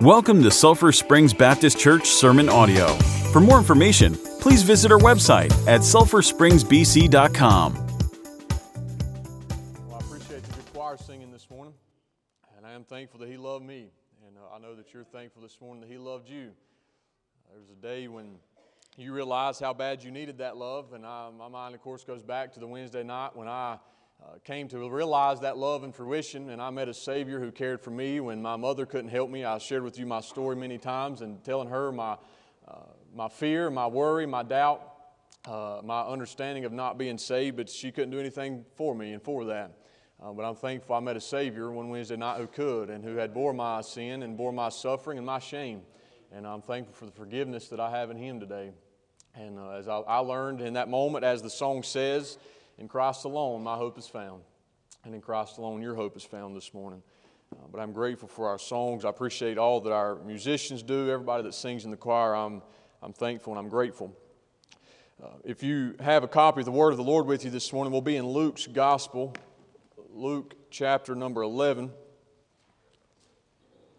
Welcome to Sulphur Springs Baptist Church Sermon Audio. For more information, please visit our website at sulphurspringsbc.com. Well, I appreciate the good choir singing this morning, and I am thankful that He loved me, and uh, I know that you're thankful this morning that He loved you. There was a day when you realized how bad you needed that love, and I, my mind, of course, goes back to the Wednesday night when I uh, came to realize that love and fruition, and I met a Savior who cared for me when my mother couldn't help me. I shared with you my story many times and telling her my, uh, my fear, my worry, my doubt, uh, my understanding of not being saved, but she couldn't do anything for me and for that. Uh, but I'm thankful I met a Savior one Wednesday night who could and who had bore my sin and bore my suffering and my shame. And I'm thankful for the forgiveness that I have in Him today. And uh, as I, I learned in that moment, as the song says, in Christ alone, my hope is found. And in Christ alone, your hope is found this morning. Uh, but I'm grateful for our songs. I appreciate all that our musicians do, everybody that sings in the choir. I'm, I'm thankful and I'm grateful. Uh, if you have a copy of the Word of the Lord with you this morning, we'll be in Luke's Gospel. Luke chapter number 11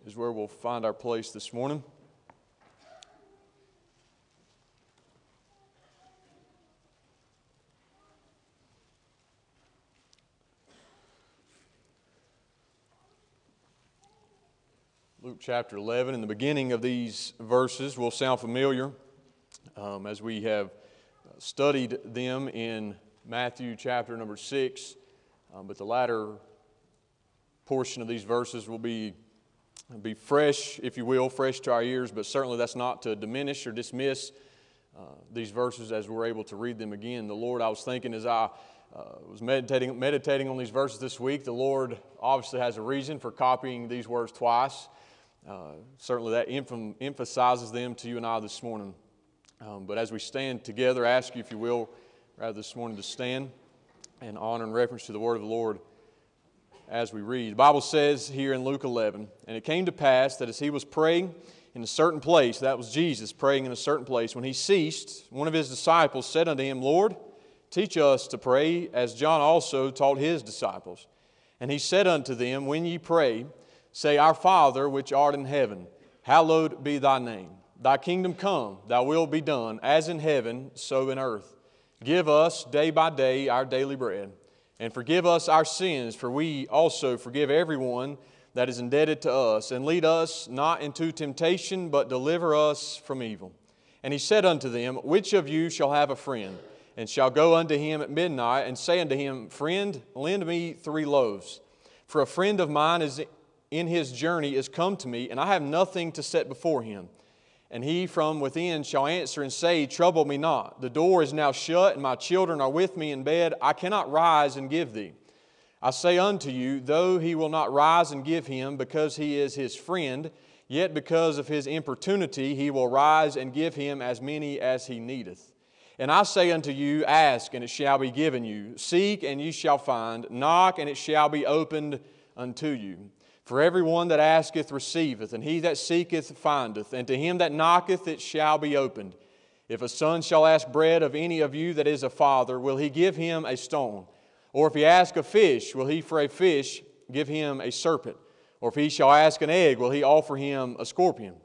is where we'll find our place this morning. Chapter 11. In the beginning of these verses will sound familiar um, as we have studied them in Matthew chapter number 6. Um, but the latter portion of these verses will be, be fresh, if you will, fresh to our ears, but certainly that's not to diminish or dismiss uh, these verses as we're able to read them again. The Lord, I was thinking as I uh, was meditating, meditating on these verses this week, the Lord obviously has a reason for copying these words twice. Uh, certainly, that emph- emphasizes them to you and I this morning. Um, but as we stand together, I ask you, if you will, rather this morning to stand and honor and reference to the word of the Lord as we read. The Bible says here in Luke 11, and it came to pass that as he was praying in a certain place, that was Jesus praying in a certain place, when he ceased, one of his disciples said unto him, Lord, teach us to pray as John also taught his disciples. And he said unto them, When ye pray, Say, Our Father, which art in heaven, hallowed be thy name. Thy kingdom come, thy will be done, as in heaven, so in earth. Give us day by day our daily bread, and forgive us our sins, for we also forgive everyone that is indebted to us. And lead us not into temptation, but deliver us from evil. And he said unto them, Which of you shall have a friend, and shall go unto him at midnight, and say unto him, Friend, lend me three loaves? For a friend of mine is in his journey is come to me, and I have nothing to set before him. And he from within shall answer and say, Trouble me not. The door is now shut, and my children are with me in bed. I cannot rise and give thee. I say unto you, though he will not rise and give him, because he is his friend, yet because of his importunity he will rise and give him as many as he needeth. And I say unto you, Ask, and it shall be given you. Seek, and ye shall find. Knock, and it shall be opened unto you. For everyone that asketh receiveth, and he that seeketh findeth, and to him that knocketh it shall be opened. If a son shall ask bread of any of you that is a father, will he give him a stone? Or if he ask a fish, will he for a fish give him a serpent? Or if he shall ask an egg, will he offer him a scorpion?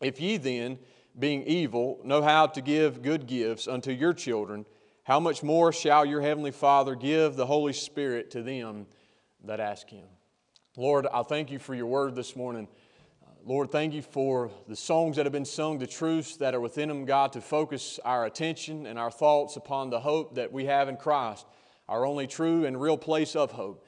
If ye then, being evil, know how to give good gifts unto your children, how much more shall your heavenly Father give the Holy Spirit to them that ask him? Lord, I thank you for your word this morning. Lord, thank you for the songs that have been sung, the truths that are within them, God, to focus our attention and our thoughts upon the hope that we have in Christ, our only true and real place of hope.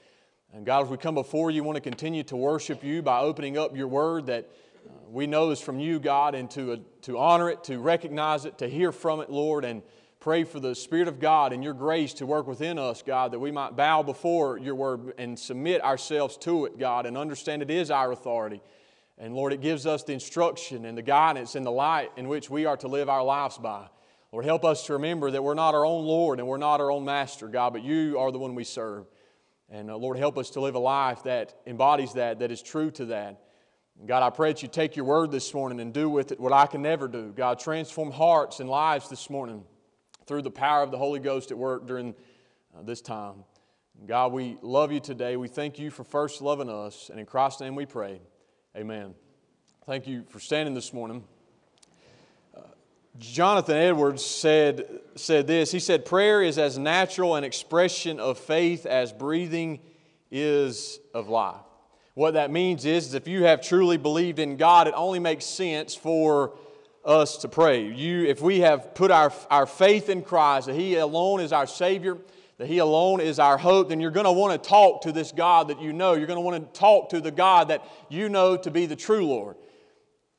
And God, as we come before you, want to continue to worship you by opening up your word that uh, we know is from you, God, and to, uh, to honor it, to recognize it, to hear from it, Lord, and pray for the Spirit of God and your grace to work within us, God, that we might bow before your word and submit ourselves to it, God, and understand it is our authority. And Lord, it gives us the instruction and the guidance and the light in which we are to live our lives by. Lord, help us to remember that we're not our own Lord and we're not our own master, God, but you are the one we serve. And uh, Lord, help us to live a life that embodies that, that is true to that. God, I pray that you take your word this morning and do with it what I can never do. God, transform hearts and lives this morning through the power of the Holy Ghost at work during uh, this time. God, we love you today. We thank you for first loving us. And in Christ's name we pray. Amen. Thank you for standing this morning. Uh, Jonathan Edwards said, said this. He said, Prayer is as natural an expression of faith as breathing is of life. What that means is, is if you have truly believed in God, it only makes sense for us to pray. You, if we have put our, our faith in Christ, that He alone is our Savior, that He alone is our hope, then you're going to want to talk to this God that you know. You're going to want to talk to the God that you know to be the true Lord.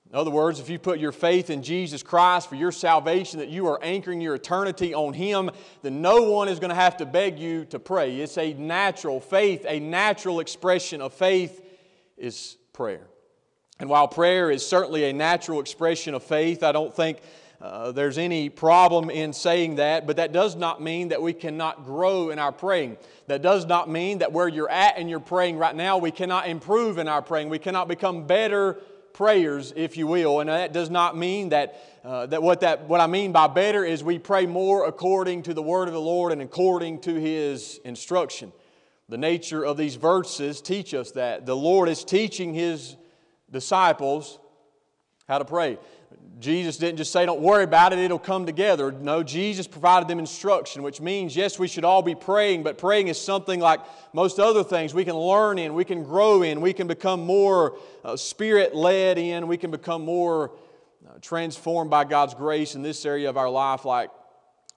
In other words, if you put your faith in Jesus Christ for your salvation, that you are anchoring your eternity on Him, then no one is going to have to beg you to pray. It's a natural faith, a natural expression of faith is prayer. And while prayer is certainly a natural expression of faith, I don't think uh, there's any problem in saying that, but that does not mean that we cannot grow in our praying. That does not mean that where you're at in your praying right now, we cannot improve in our praying. We cannot become better prayers, if you will. And that does not mean that, uh, that, what that what I mean by better is we pray more according to the word of the Lord and according to His instruction. The nature of these verses teach us that. The Lord is teaching His disciples how to pray. Jesus didn't just say, Don't worry about it, it'll come together. No, Jesus provided them instruction, which means, yes, we should all be praying, but praying is something like most other things we can learn in, we can grow in, we can become more uh, spirit led in, we can become more uh, transformed by God's grace in this area of our life, like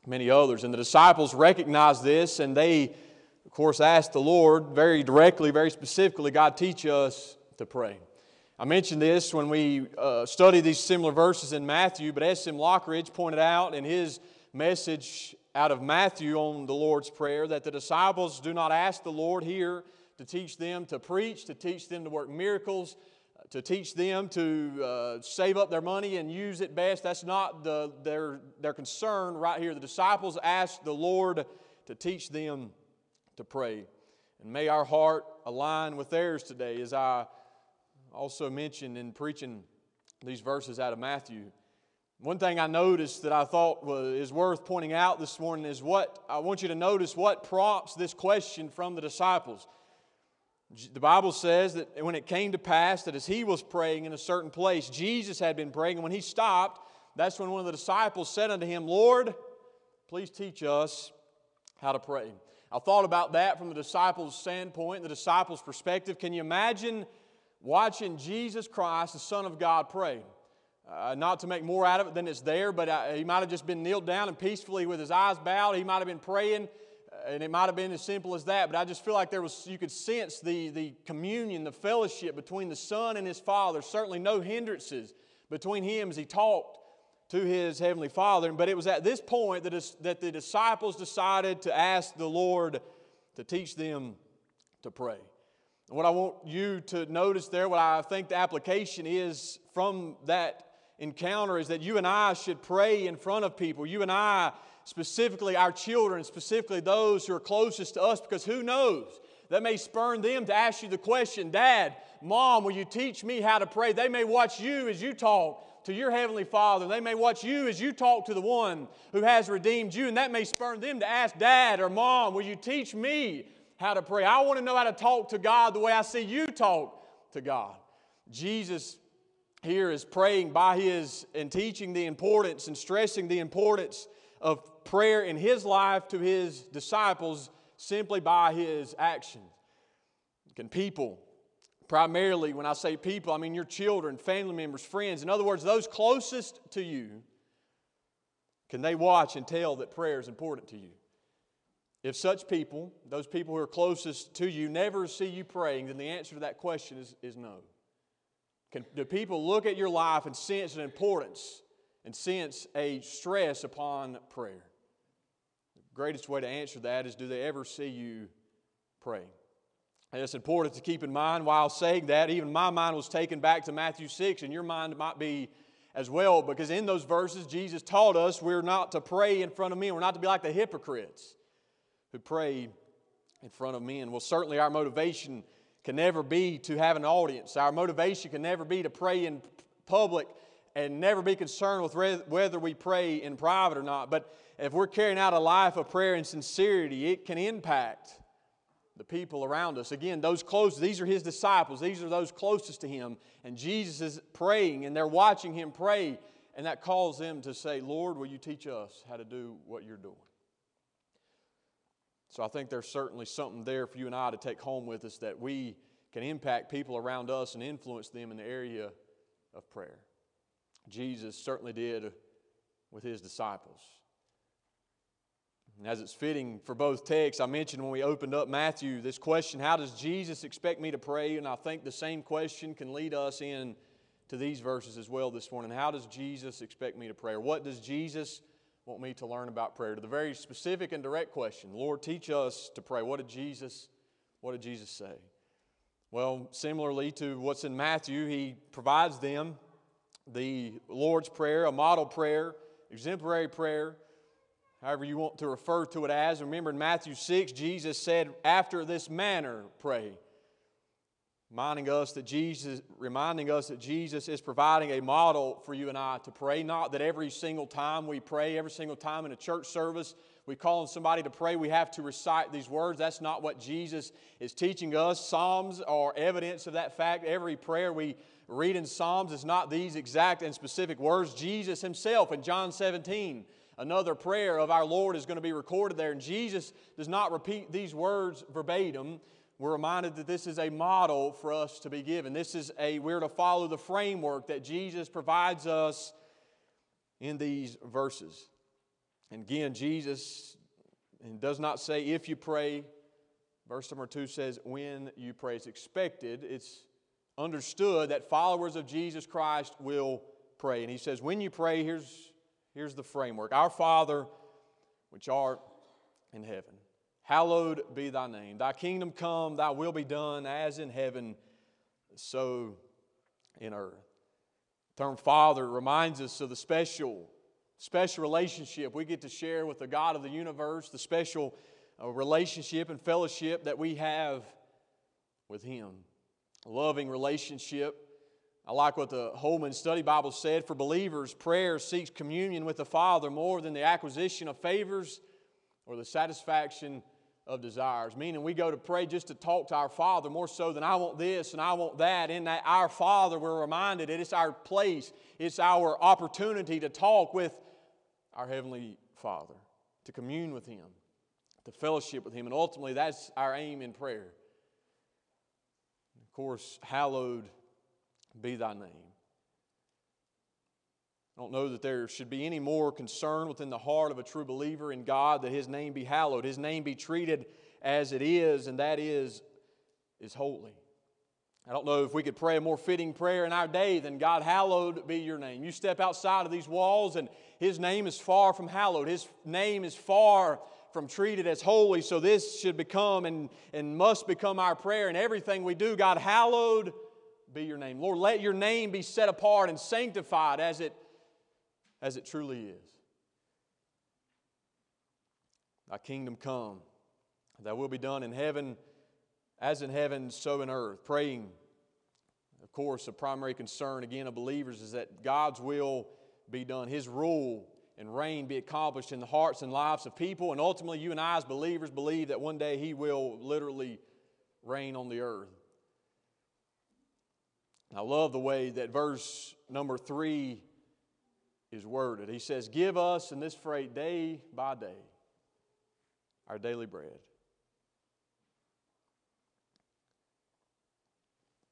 many others. And the disciples recognized this, and they, of course, asked the Lord very directly, very specifically, God, teach us to pray. I mentioned this when we uh, studied these similar verses in Matthew, but S.M. Lockridge pointed out in his message out of Matthew on the Lord's Prayer that the disciples do not ask the Lord here to teach them to preach, to teach them to work miracles, to teach them to uh, save up their money and use it best. That's not the, their, their concern right here. The disciples ask the Lord to teach them to pray. And may our heart align with theirs today as I also mentioned in preaching these verses out of Matthew. One thing I noticed that I thought was, is worth pointing out this morning is what I want you to notice what prompts this question from the disciples. The Bible says that when it came to pass that as he was praying in a certain place, Jesus had been praying, and when he stopped, that's when one of the disciples said unto him, Lord, please teach us how to pray. I thought about that from the disciples' standpoint, the disciples' perspective. Can you imagine watching Jesus Christ, the Son of God, pray. Uh, not to make more out of it than it's there, but uh, he might have just been kneeled down and peacefully with his eyes bowed. He might have been praying, uh, and it might have been as simple as that. But I just feel like there was, you could sense the, the communion, the fellowship between the Son and his Father. Certainly no hindrances between him as he talked to his Heavenly Father. But it was at this point that, that the disciples decided to ask the Lord to teach them to pray. What I want you to notice there, what I think the application is from that encounter, is that you and I should pray in front of people. You and I, specifically our children, specifically those who are closest to us, because who knows? That may spurn them to ask you the question, Dad, Mom, will you teach me how to pray? They may watch you as you talk to your Heavenly Father. They may watch you as you talk to the one who has redeemed you, and that may spurn them to ask, Dad or Mom, will you teach me how to pray. I want to know how to talk to God the way I see you talk to God. Jesus here is praying by his and teaching the importance and stressing the importance of prayer in his life to his disciples simply by his actions. Can people, primarily when I say people, I mean your children, family members, friends, in other words, those closest to you, can they watch and tell that prayer is important to you? If such people, those people who are closest to you, never see you praying, then the answer to that question is, is no. Can, do people look at your life and sense an importance and sense a stress upon prayer? The greatest way to answer that is do they ever see you praying? And it's important to keep in mind while saying that, even my mind was taken back to Matthew 6, and your mind might be as well, because in those verses, Jesus taught us we're not to pray in front of men, we're not to be like the hypocrites who pray in front of men. Well, certainly our motivation can never be to have an audience. Our motivation can never be to pray in public and never be concerned with whether we pray in private or not. But if we're carrying out a life of prayer and sincerity, it can impact the people around us. Again, those close, these are his disciples, these are those closest to him. And Jesus is praying, and they're watching him pray, and that calls them to say, Lord, will you teach us how to do what you're doing? So I think there's certainly something there for you and I to take home with us that we can impact people around us and influence them in the area of prayer. Jesus certainly did with his disciples. And as it's fitting for both texts, I mentioned when we opened up Matthew this question how does Jesus expect me to pray? And I think the same question can lead us in to these verses as well this morning. How does Jesus expect me to pray? Or what does Jesus want me to learn about prayer? To the very specific and direct question, Lord, teach us to pray. What did Jesus, what did Jesus say? Well, similarly to what's in Matthew, he provides them the Lord's Prayer, a model prayer, exemplary prayer however you want to refer to it as. Remember in Matthew 6, Jesus said, After this manner, pray. Reminding us that Jesus, reminding us that Jesus is providing a model for you and I to pray. Not that every single time we pray, every single time in a church service, we call on somebody to pray, we have to recite these words. That's not what Jesus is teaching us. Psalms are evidence of that fact. Every prayer we read in Psalms is not these exact and specific words. Jesus himself in John 17 Another prayer of our Lord is going to be recorded there, and Jesus does not repeat these words verbatim. We're reminded that this is a model for us to be given. This is a, we're to follow the framework that Jesus provides us in these verses. And again, Jesus does not say if you pray. Verse number two says when you pray. It's expected, it's understood that followers of Jesus Christ will pray. And he says, when you pray, here's Here's the framework Our Father, which art in heaven, hallowed be thy name. Thy kingdom come, thy will be done, as in heaven, so in earth. The term Father reminds us of the special, special relationship we get to share with the God of the universe, the special uh, relationship and fellowship that we have with Him. A loving relationship I like what the Holman Study Bible said. For believers, prayer seeks communion with the Father more than the acquisition of favors or the satisfaction of desires. Meaning, we go to pray just to talk to our Father more so than I want this and I want that. In that, our Father, we're reminded that it's our place, it's our opportunity to talk with our Heavenly Father, to commune with Him, to fellowship with Him. And ultimately, that's our aim in prayer. Of course, hallowed be thy name. I don't know that there should be any more concern within the heart of a true believer in God that his name be hallowed, his name be treated as it is, and that is, is holy. I don't know if we could pray a more fitting prayer in our day than God, hallowed be your name. You step outside of these walls, and His name is far from hallowed. His name is far from treated as holy. So this should become and, and must become our prayer in everything we do. God, hallowed be your name. Lord, let your name be set apart and sanctified as it, as it truly is. Thy kingdom come, thy will be done in heaven as in heaven, so in earth. Praying, of course, a primary concern, again, of believers is that God's will be done, His rule and reign be accomplished in the hearts and lives of people. And ultimately, you and I, as believers, believe that one day He will literally reign on the earth. I love the way that verse number three is worded. He says, Give us, in this phrase, day by day, our daily bread.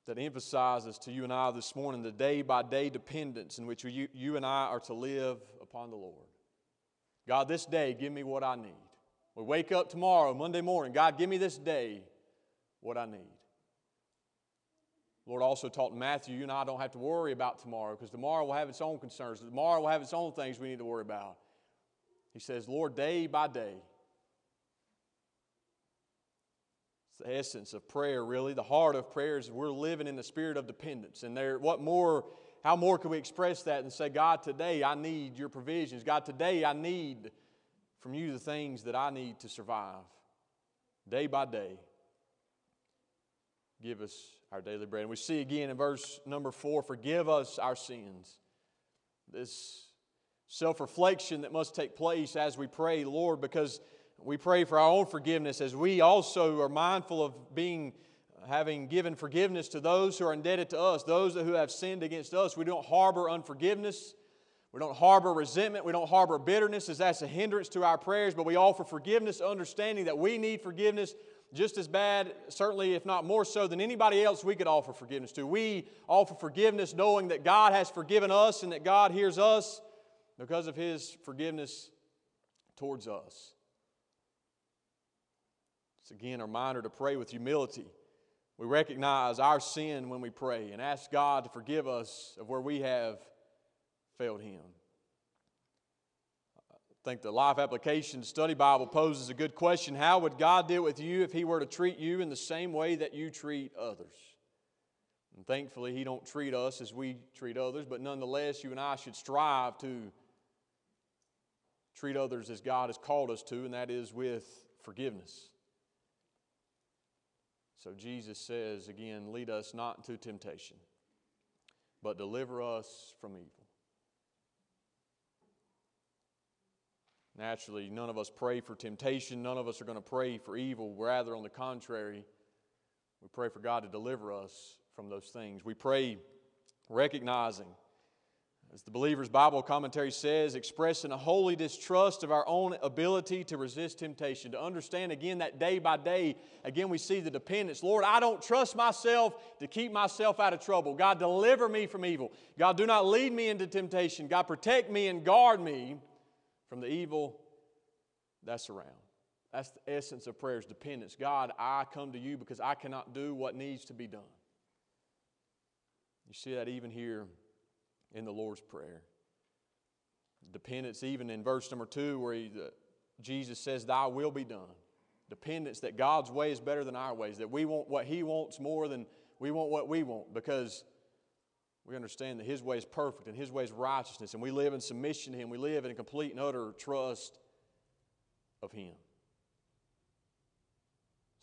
That emphasizes to you and I this morning the day by day dependence in which you, you and I are to live upon the Lord. God, this day, give me what I need. We wake up tomorrow, Monday morning, God, give me this day what I need. Lord also taught Matthew, you and I don't have to worry about tomorrow because tomorrow will have its own concerns. Tomorrow will have its own things we need to worry about. He says, Lord, day by day. It's the essence of prayer, really. The heart of prayer is we're living in the spirit of dependence. And there, what more, how more can we express that and say, God, today I need your provisions. God, today I need from you the things that I need to survive. Day by day give us our daily bread. And we see again in verse number four forgive us our sins. This self reflection that must take place as we pray, Lord, because we pray for our own forgiveness as we also are mindful of being having given forgiveness to those who are indebted to us, those who have sinned against us. We don't harbor unforgiveness. We don't harbor resentment. We don't harbor bitterness, as that's a hindrance to our prayers, but we offer forgiveness, understanding that we need forgiveness just as bad, certainly, if not more so, than anybody else we could offer forgiveness to. We offer forgiveness knowing that God has forgiven us and that God hears us because of His forgiveness towards us. It's again a reminder to pray with humility. We recognize our sin when we pray and ask God to forgive us of where we have failed Him. I think the Life Application Study Bible poses a good question How would God deal with you if He were to treat you in the same way that you treat others? And thankfully, He don't treat us as we treat others, but nonetheless, you and I should strive to treat others as God has called us to, and that is with forgiveness. So Jesus says again, lead us not into temptation, but deliver us from evil. Naturally, none of us pray for temptation. None of us are going to pray for evil. Rather, on the contrary, we pray for God to deliver us from those things. We pray recognizing as the believer's Bible commentary says, expressing a holy distrust of our own ability to resist temptation. To understand again that day by day, again, we see the dependence. Lord, I don't trust myself to keep myself out of trouble. God, deliver me from evil. God, do not lead me into temptation. God, protect me and guard me from the evil that's around. That's the essence of prayer is dependence. God, I come to you because I cannot do what needs to be done. You see that even here in the Lord's Prayer. Dependence, even in verse number two, where he, uh, Jesus says, Thy will be done. Dependence that God's way is better than our ways, that we want what He wants more than we want what we want, because we understand that His way is perfect and His way is righteousness, and we live in submission to Him. We live in complete and utter trust of Him.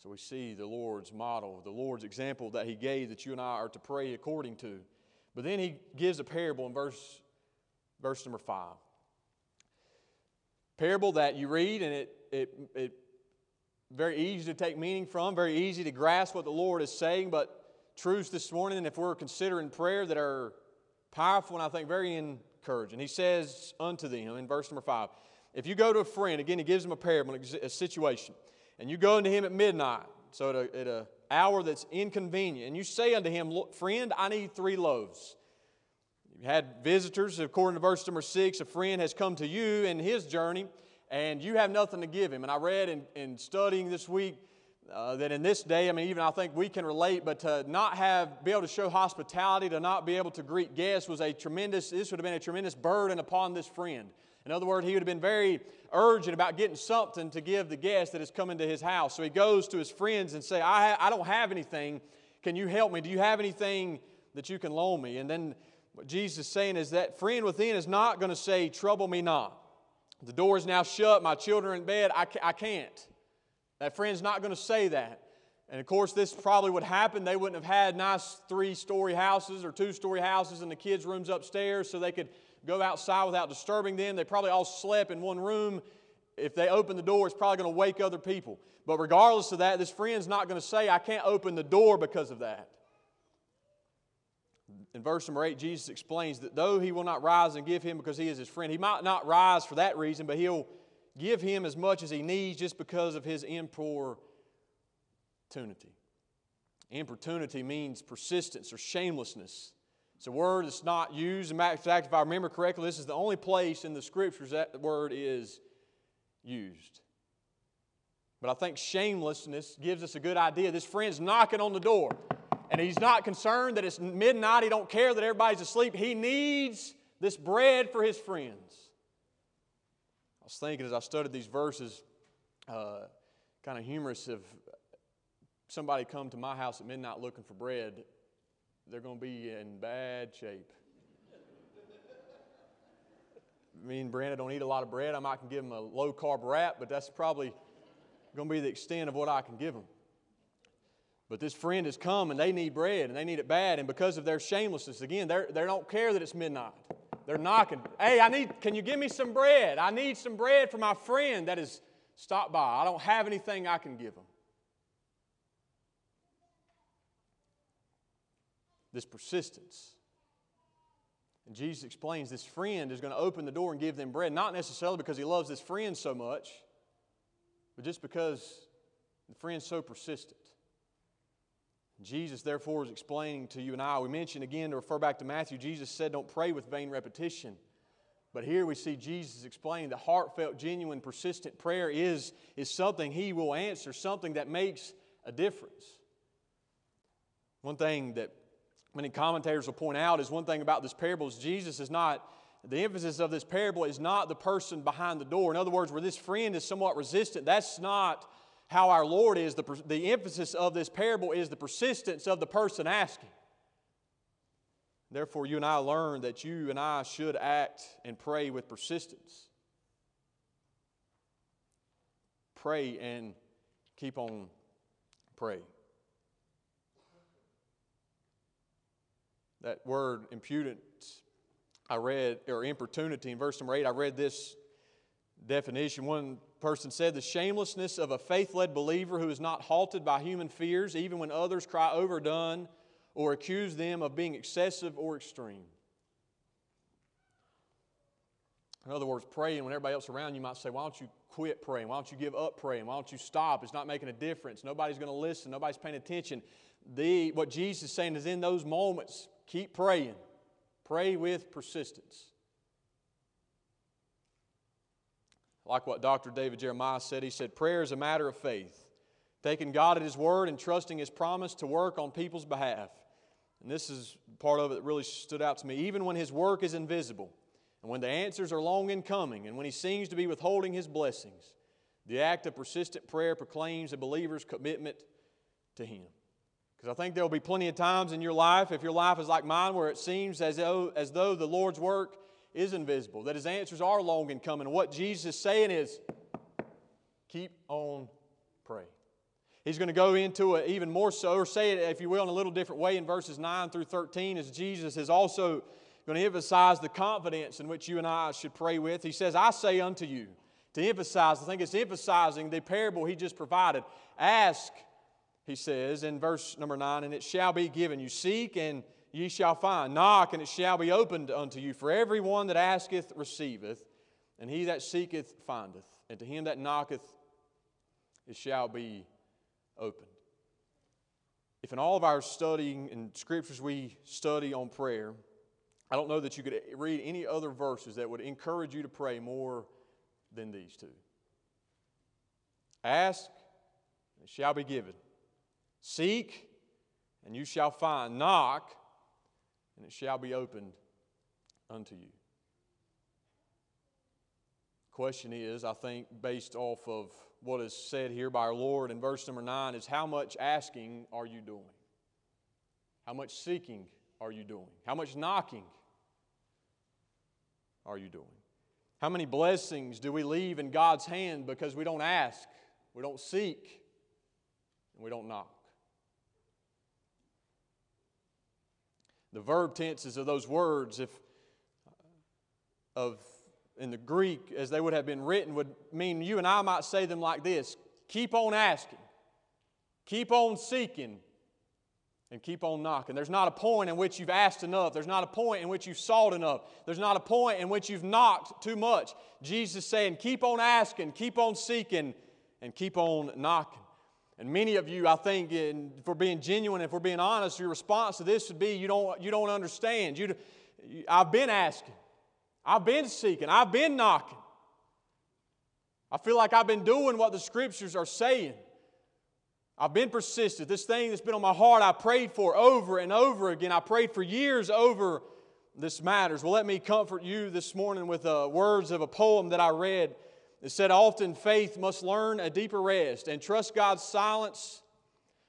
So we see the Lord's model, the Lord's example that He gave that you and I are to pray according to. But then he gives a parable in verse, verse number five. Parable that you read, and it, it, it very easy to take meaning from, very easy to grasp what the Lord is saying, but truths this morning, and if we're considering prayer that are powerful and I think very encouraging. He says unto them in verse number five, if you go to a friend, again, he gives him a parable, a situation, and you go into him at midnight, so at a, at a hour that's inconvenient, and you say unto him, Friend, I need three loaves. You had visitors, according to verse number six, a friend has come to you in his journey, and you have nothing to give him. And I read in, in studying this week uh, that in this day, I mean, even I think we can relate, but to not have, be able to show hospitality, to not be able to greet guests was a tremendous, this would have been a tremendous burden upon this friend. In other words, he would have been very urgent about getting something to give the guest that has come into his house. So he goes to his friends and say, I, ha- I don't have anything. Can you help me? Do you have anything that you can loan me? And then what Jesus is saying is that friend within is not going to say, Trouble me not. The door is now shut. My children are in bed. I, ca- I can't. That friend's not going to say that. And of course, this probably would happen. They wouldn't have had nice three story houses or two story houses in the kids' rooms upstairs so they could go outside without disturbing them. They probably all slept in one room. If they open the door, it's probably going to wake other people. But regardless of that, this friend's not going to say, I can't open the door because of that. In verse number 8, Jesus explains that though he will not rise and give him because he is his friend, he might not rise for that reason, but he'll give him as much as he needs just because of his importunity. Importunity means persistence or shamelessness. It's a word that's not used. In fact, if I remember correctly, this is the only place in the scriptures that the word is used. But I think shamelessness gives us a good idea. This friend's knocking on the door, and he's not concerned that it's midnight. He don't care that everybody's asleep. He needs this bread for his friends. I was thinking as I studied these verses, uh, kind of humorous if somebody come to my house at midnight looking for bread they're going to be in bad shape. Me and Brandon don't eat a lot of bread. I might can give them a low carb wrap, but that's probably going to be the extent of what I can give them. But this friend has come and they need bread and they need it bad. And because of their shamelessness, again, they they don't care that it's midnight. They're knocking. Hey, I need, can you give me some bread? I need some bread for my friend that is stop by. I don't have anything I can give them. This persistence. And Jesus explains this friend is going to open the door and give them bread, not necessarily because he loves this friend so much, but just because the friend's so persistent. Jesus, therefore, is explaining to you and I. We mentioned again to refer back to Matthew, Jesus said, Don't pray with vain repetition. But here we see Jesus explaining that heartfelt, genuine, persistent prayer is, is something He will answer, something that makes a difference. One thing that many commentators will point out is one thing about this parable is Jesus is not, the emphasis of this parable is not the person behind the door. In other words, where this friend is somewhat resistant, that's not how our Lord is. The, the emphasis of this parable is the persistence of the person asking. Therefore, you and I learn that you and I should act and pray with persistence. Pray and keep on praying. That word impudence, I read, or importunity in verse number 8, I read this definition. One person said the shamelessness of a faith led believer who is not halted by human fears, even when others cry overdone or accuse them of being excessive or extreme. In other words, praying when everybody else around you might say, Why don't you quit praying? Why don't you give up praying? Why don't you stop? It's not making a difference. Nobody's going to listen. Nobody's paying attention. The, what Jesus is saying is in those moments, keep praying. Pray with persistence. Like what Dr. David Jeremiah said, he said, Prayer is a matter of faith, taking God at His word and trusting His promise to work on people's behalf. And this is part of it that really stood out to me. Even when his work is invisible, and when the answers are long in coming, and when he seems to be withholding his blessings, the act of persistent prayer proclaims a believer's commitment to him. Because I think there will be plenty of times in your life, if your life is like mine, where it seems as though, as though the Lord's work is invisible, that his answers are long in coming. What Jesus is saying is, keep on praying. He's going to go into it even more so, or say it, if you will, in a little different way in verses 9 through 13, as Jesus is also going to emphasize the confidence in which you and I should pray with. He says, I say unto you, to emphasize, I think it's emphasizing the parable he just provided. Ask, he says in verse number 9, and it shall be given you. Seek, and ye shall find. Knock, and it shall be opened unto you. For every one that asketh receiveth, and he that seeketh findeth. And to him that knocketh it shall be opened. If in all of our studying and scriptures we study on prayer, I don't know that you could read any other verses that would encourage you to pray more than these two. Ask, and it shall be given. Seek, and you shall find. Knock, and it shall be opened unto you. Question is, I think, based off of what is said here by our Lord in verse number 9 is how much asking are you doing? How much seeking are you doing? How much knocking are you doing? How many blessings do we leave in God's hand because we don't ask, we don't seek, and we don't knock? The verb tenses of those words, if of in the Greek, as they would have been written, would mean you and I might say them like this keep on asking, keep on seeking, and keep on knocking. There's not a point in which you've asked enough. There's not a point in which you've sought enough. There's not a point in which you've knocked too much. Jesus saying, keep on asking, keep on seeking, and keep on knocking. And many of you, I think, in, if we're being genuine, if we're being honest, your response to this would be, you don't, you don't understand. You, I've been asking. I've been seeking, I've been knocking. I feel like I've been doing what the scriptures are saying. I've been persistent. This thing that's been on my heart, I prayed for over and over again. I prayed for years over this matters. Well, let me comfort you this morning with uh, words of a poem that I read. It said, Often faith must learn a deeper rest and trust God's silence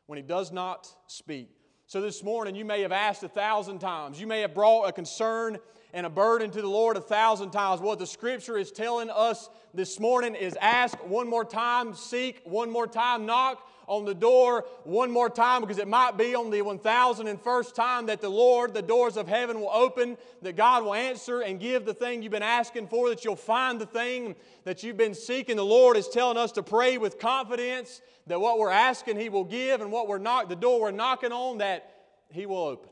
when He does not speak. So this morning, you may have asked a thousand times. You may have brought a concern and a burden to the Lord a thousand times. What the scripture is telling us this morning is ask one more time, seek one more time, knock on the door one more time because it might be on the 1001st time that the Lord, the doors of heaven will open, that God will answer and give the thing you've been asking for, that you'll find the thing that you've been seeking. The Lord is telling us to pray with confidence that what we're asking He will give and what we're not, the door we're knocking on, that He will open.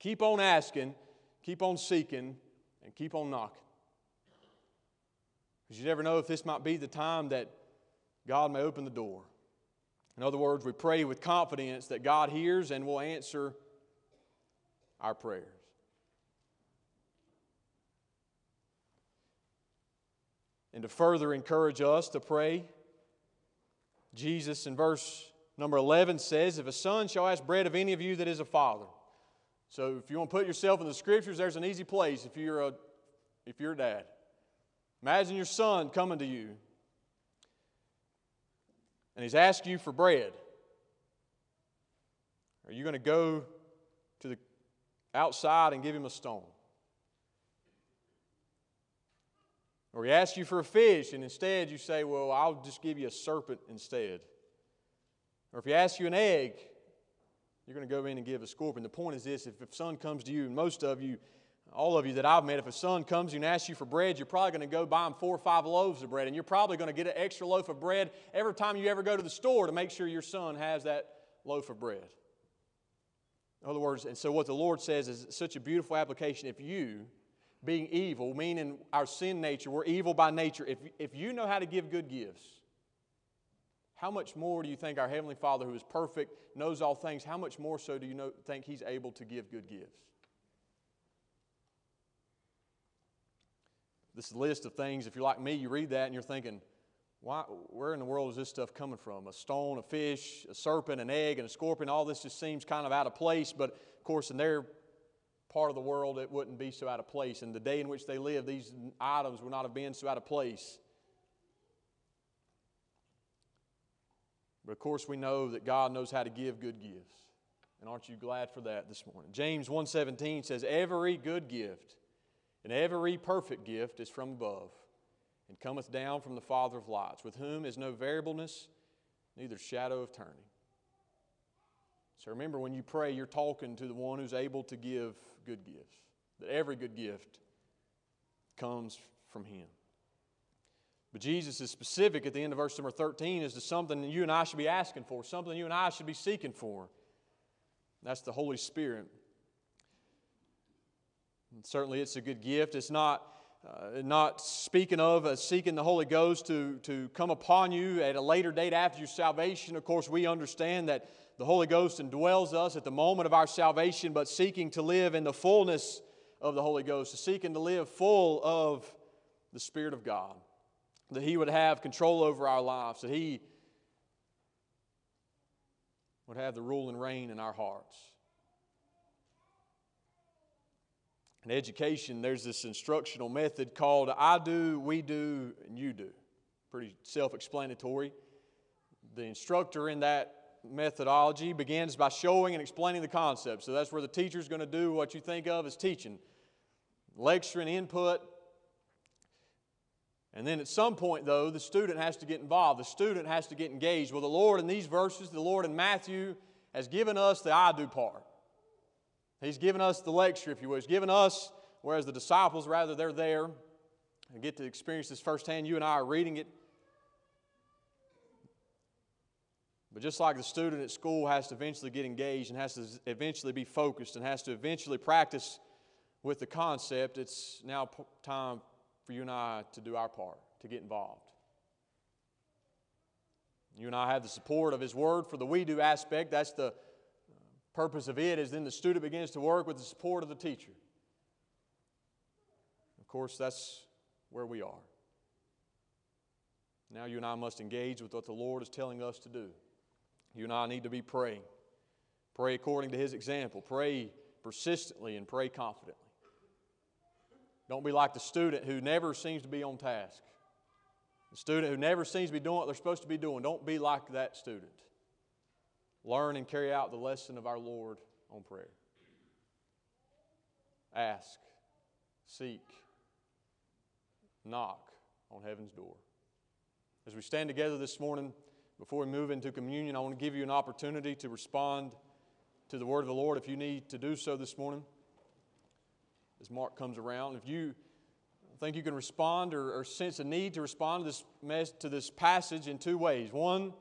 Keep on asking, keep on seeking, and keep on knocking. Because you never know if this might be the time that God may open the door. In other words, we pray with confidence that God hears and will answer our prayers. And to further encourage us to pray, Jesus in verse number 11 says, If a son shall ask bread of any of you that is a father. So if you want to put yourself in the scriptures, there's an easy place if you're a, if you're a dad. Imagine your son coming to you and he's asked you for bread. Are you going to go to the outside and give him a stone? Or he asks you for a fish, and instead you say, Well, I'll just give you a serpent instead. Or if he asks you an egg, you're going to go in and give a scorpion. The point is this if a son comes to you, and most of you, all of you that I've met, if a son comes to you and asks you for bread, you're probably going to go buy him four or five loaves of bread. And you're probably going to get an extra loaf of bread every time you ever go to the store to make sure your son has that loaf of bread. In other words, and so what the Lord says is such a beautiful application. If you, being evil, meaning our sin nature, we're evil by nature, if, if you know how to give good gifts, how much more do you think our Heavenly Father, who is perfect, knows all things, how much more so do you know, think He's able to give good gifts? This list of things, if you're like me, you read that and you're thinking, why, where in the world is this stuff coming from? A stone, a fish, a serpent, an egg, and a scorpion. All this just seems kind of out of place, but of course, in their part of the world, it wouldn't be so out of place. In the day in which they lived, these items would not have been so out of place. But of course, we know that God knows how to give good gifts. And aren't you glad for that this morning? James 1:17 says, "Every good gift and every perfect gift is from above, and cometh down from the Father of lights, with whom is no variableness, neither shadow of turning. So remember, when you pray, you're talking to the one who's able to give good gifts. That every good gift comes from Him. But Jesus is specific at the end of verse number 13 as to something you and I should be asking for, something you and I should be seeking for. That's the Holy Spirit. And certainly, it's a good gift. It's not, uh, not speaking of uh, seeking the Holy Ghost to, to come upon you at a later date after your salvation. Of course, we understand that the Holy Ghost indwells us at the moment of our salvation, but seeking to live in the fullness of the Holy Ghost, seeking to live full of the Spirit of God, that He would have control over our lives, that He would have the rule and reign in our hearts. In education, there's this instructional method called I do, we do, and you do. Pretty self explanatory. The instructor in that methodology begins by showing and explaining the concept. So that's where the teacher is going to do what you think of as teaching lecturing, input. And then at some point, though, the student has to get involved. The student has to get engaged. Well, the Lord in these verses, the Lord in Matthew, has given us the I do part. He's given us the lecture, if you will. He's given us, whereas the disciples, rather, they're there and get to experience this firsthand. You and I are reading it. But just like the student at school has to eventually get engaged and has to eventually be focused and has to eventually practice with the concept, it's now time for you and I to do our part, to get involved. You and I have the support of His Word for the we do aspect. That's the purpose of it is then the student begins to work with the support of the teacher. Of course, that's where we are. Now you and I must engage with what the Lord is telling us to do. You and I need to be praying. Pray according to His example. Pray persistently and pray confidently. Don't be like the student who never seems to be on task. The student who never seems to be doing what they're supposed to be doing. Don't be like that student learn and carry out the lesson of our Lord on prayer. Ask, seek, knock on heaven's door. As we stand together this morning, Before we move into communion, I want to give you an opportunity to respond to the word of the Lord if you need to do so this morning. As Mark comes around, if you think you can respond or, or sense a need to respond to this, mess, to this passage in two ways. One,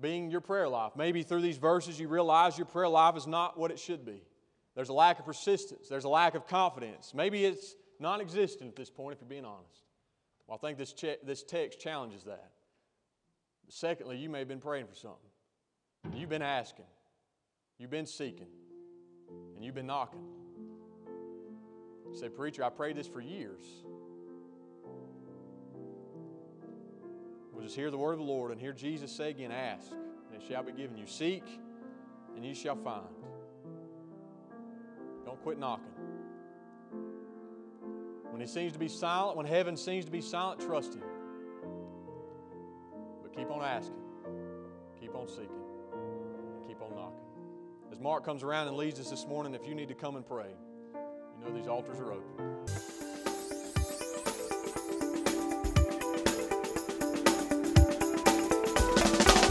being your prayer life. Maybe through these verses you realize your prayer life is not what it should be. There's a lack of persistence, there's a lack of confidence. Maybe it's non existent at this point if you're being honest. Well, I think this, che- this text challenges that. Secondly, you may have been praying for something. You've been asking, you've been seeking, and you've been knocking. You say, Preacher, I prayed this for years. We'll just hear the word of the Lord and hear Jesus say again, Ask, and it shall be given you. Seek, and you shall find. Don't quit knocking. When it seems to be silent, when heaven seems to be silent, trust Him. But keep on asking, keep on seeking, and keep on knocking. As Mark comes around and leads us this morning, if you need to come and pray, you know these altars are open.